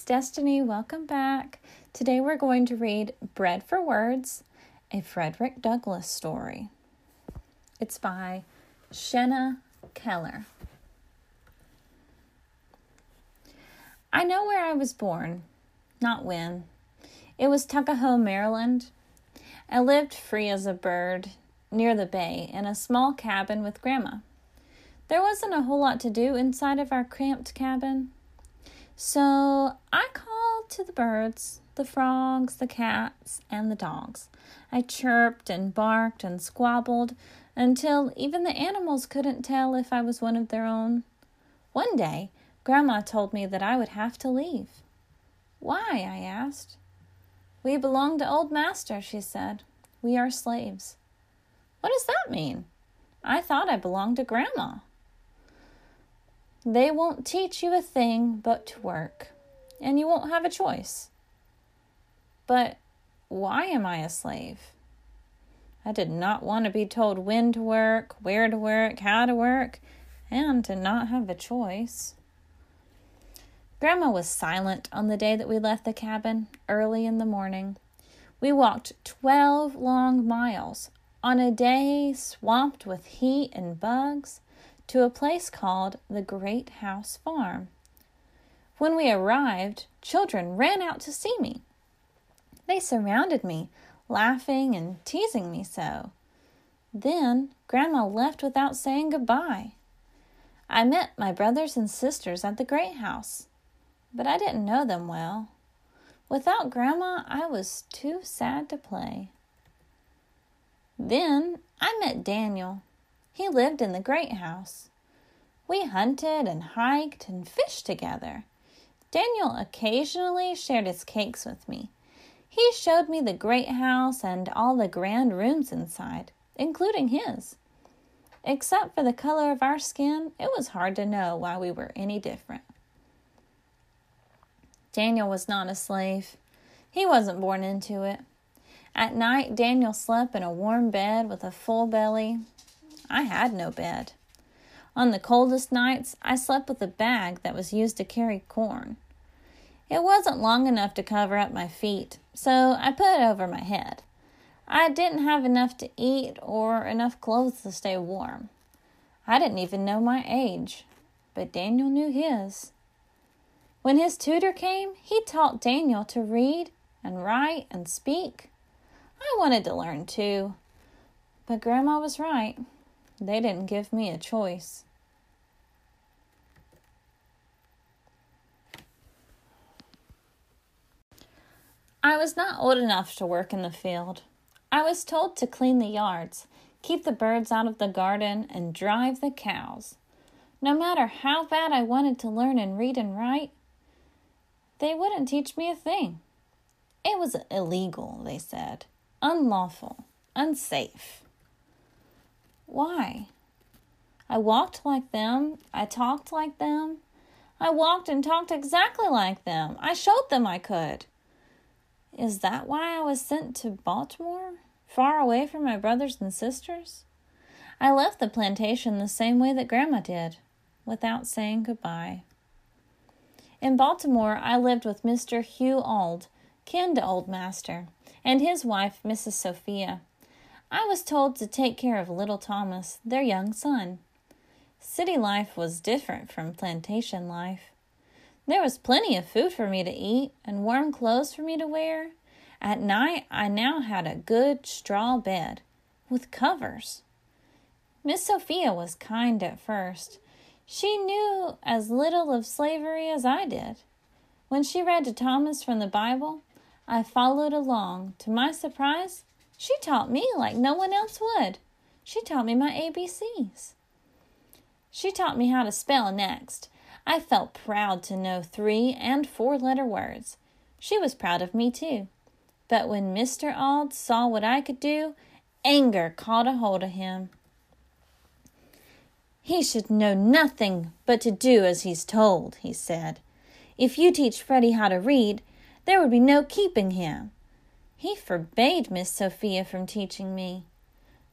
it's Destiny. Welcome back. Today we're going to read Bread for Words, a Frederick Douglass story. It's by Shana Keller. I know where I was born, not when. It was Tuckahoe, Maryland. I lived free as a bird near the bay in a small cabin with Grandma. There wasn't a whole lot to do inside of our cramped cabin. So I called to the birds, the frogs, the cats, and the dogs. I chirped and barked and squabbled until even the animals couldn't tell if I was one of their own. One day, Grandma told me that I would have to leave. Why? I asked. We belong to Old Master, she said. We are slaves. What does that mean? I thought I belonged to Grandma. They won't teach you a thing but to work, and you won't have a choice. But why am I a slave? I did not want to be told when to work, where to work, how to work, and to not have a choice. Grandma was silent on the day that we left the cabin early in the morning. We walked 12 long miles on a day swamped with heat and bugs to a place called the Great House Farm. When we arrived, children ran out to see me. They surrounded me, laughing and teasing me so. Then Grandma left without saying goodbye. I met my brothers and sisters at the Great House, but I didn't know them well. Without Grandma, I was too sad to play. Then I met Daniel. He lived in the great house. We hunted and hiked and fished together. Daniel occasionally shared his cakes with me. He showed me the great house and all the grand rooms inside, including his. Except for the color of our skin, it was hard to know why we were any different. Daniel was not a slave. He wasn't born into it. At night, Daniel slept in a warm bed with a full belly. I had no bed. On the coldest nights, I slept with a bag that was used to carry corn. It wasn't long enough to cover up my feet, so I put it over my head. I didn't have enough to eat or enough clothes to stay warm. I didn't even know my age, but Daniel knew his. When his tutor came, he taught Daniel to read and write and speak. I wanted to learn too, but Grandma was right. They didn't give me a choice. I was not old enough to work in the field. I was told to clean the yards, keep the birds out of the garden, and drive the cows. No matter how bad I wanted to learn and read and write, they wouldn't teach me a thing. It was illegal, they said, unlawful, unsafe. Why? I walked like them. I talked like them. I walked and talked exactly like them. I showed them I could. Is that why I was sent to Baltimore, far away from my brothers and sisters? I left the plantation the same way that Grandma did, without saying goodbye. In Baltimore, I lived with Mr. Hugh Auld, kin to Old Master, and his wife, Mrs. Sophia. I was told to take care of little Thomas, their young son. City life was different from plantation life. There was plenty of food for me to eat and warm clothes for me to wear. At night, I now had a good straw bed with covers. Miss Sophia was kind at first. She knew as little of slavery as I did. When she read to Thomas from the Bible, I followed along. To my surprise, she taught me like no one else would. She taught me my ABCs. She taught me how to spell next. I felt proud to know three and four letter words. She was proud of me too. But when Mr. Auld saw what I could do, anger caught a hold of him. He should know nothing but to do as he's told, he said. If you teach Freddie how to read, there would be no keeping him. He forbade Miss Sophia from teaching me.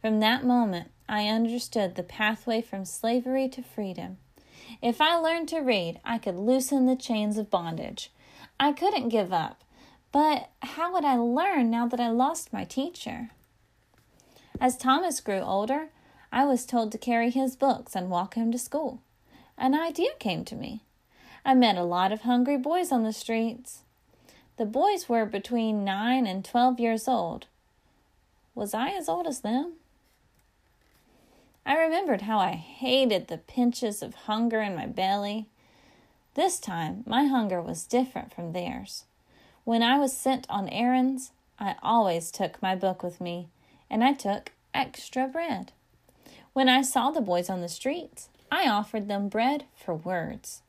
From that moment, I understood the pathway from slavery to freedom. If I learned to read, I could loosen the chains of bondage. I couldn't give up, but how would I learn now that I lost my teacher? As Thomas grew older, I was told to carry his books and walk him to school. An idea came to me. I met a lot of hungry boys on the streets. The boys were between nine and twelve years old. Was I as old as them? I remembered how I hated the pinches of hunger in my belly. This time, my hunger was different from theirs. When I was sent on errands, I always took my book with me, and I took extra bread. When I saw the boys on the streets, I offered them bread for words.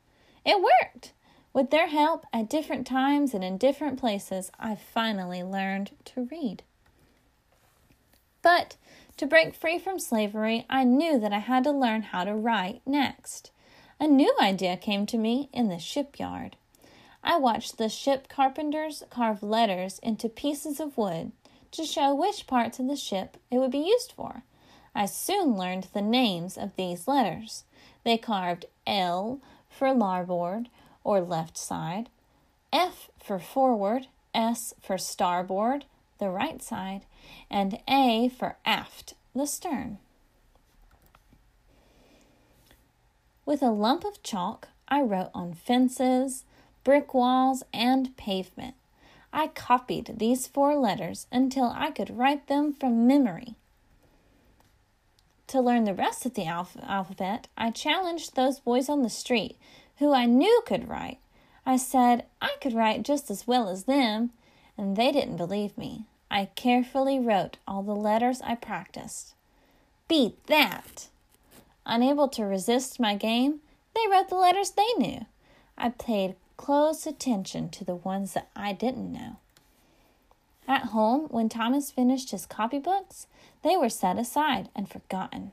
It worked! With their help, at different times and in different places, I finally learned to read. But to break free from slavery, I knew that I had to learn how to write next. A new idea came to me in the shipyard. I watched the ship carpenters carve letters into pieces of wood to show which parts of the ship it would be used for. I soon learned the names of these letters. They carved L for larboard or left side, F for forward, S for starboard, the right side, and A for aft, the stern. With a lump of chalk, I wrote on fences, brick walls, and pavement. I copied these four letters until I could write them from memory. To learn the rest of the alph- alphabet, I challenged those boys on the street who I knew could write. I said I could write just as well as them, and they didn't believe me. I carefully wrote all the letters I practiced. Beat that! Unable to resist my game, they wrote the letters they knew. I paid close attention to the ones that I didn't know. At home, when Thomas finished his copybooks, they were set aside and forgotten.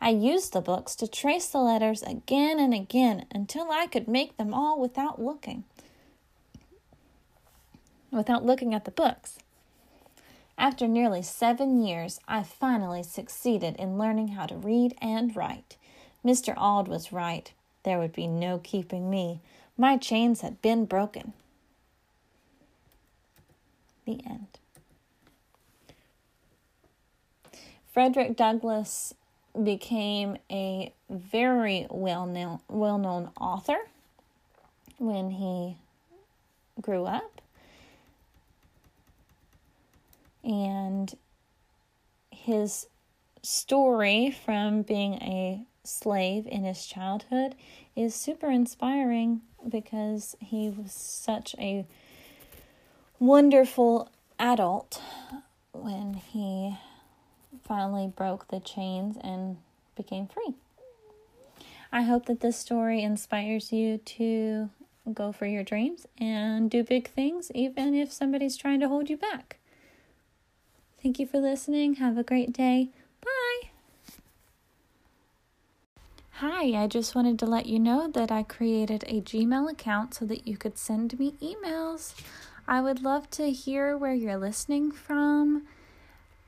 I used the books to trace the letters again and again until I could make them all without looking. Without looking at the books. After nearly seven years, I finally succeeded in learning how to read and write. Mr. Auld was right. There would be no keeping me. My chains had been broken. The end. Frederick Douglass became a very well known well known author when he grew up. And his story from being a slave in his childhood is super inspiring because he was such a wonderful adult when he finally broke the chains and became free. I hope that this story inspires you to go for your dreams and do big things, even if somebody's trying to hold you back. Thank you for listening. Have a great day. Bye. Hi, I just wanted to let you know that I created a Gmail account so that you could send me emails. I would love to hear where you're listening from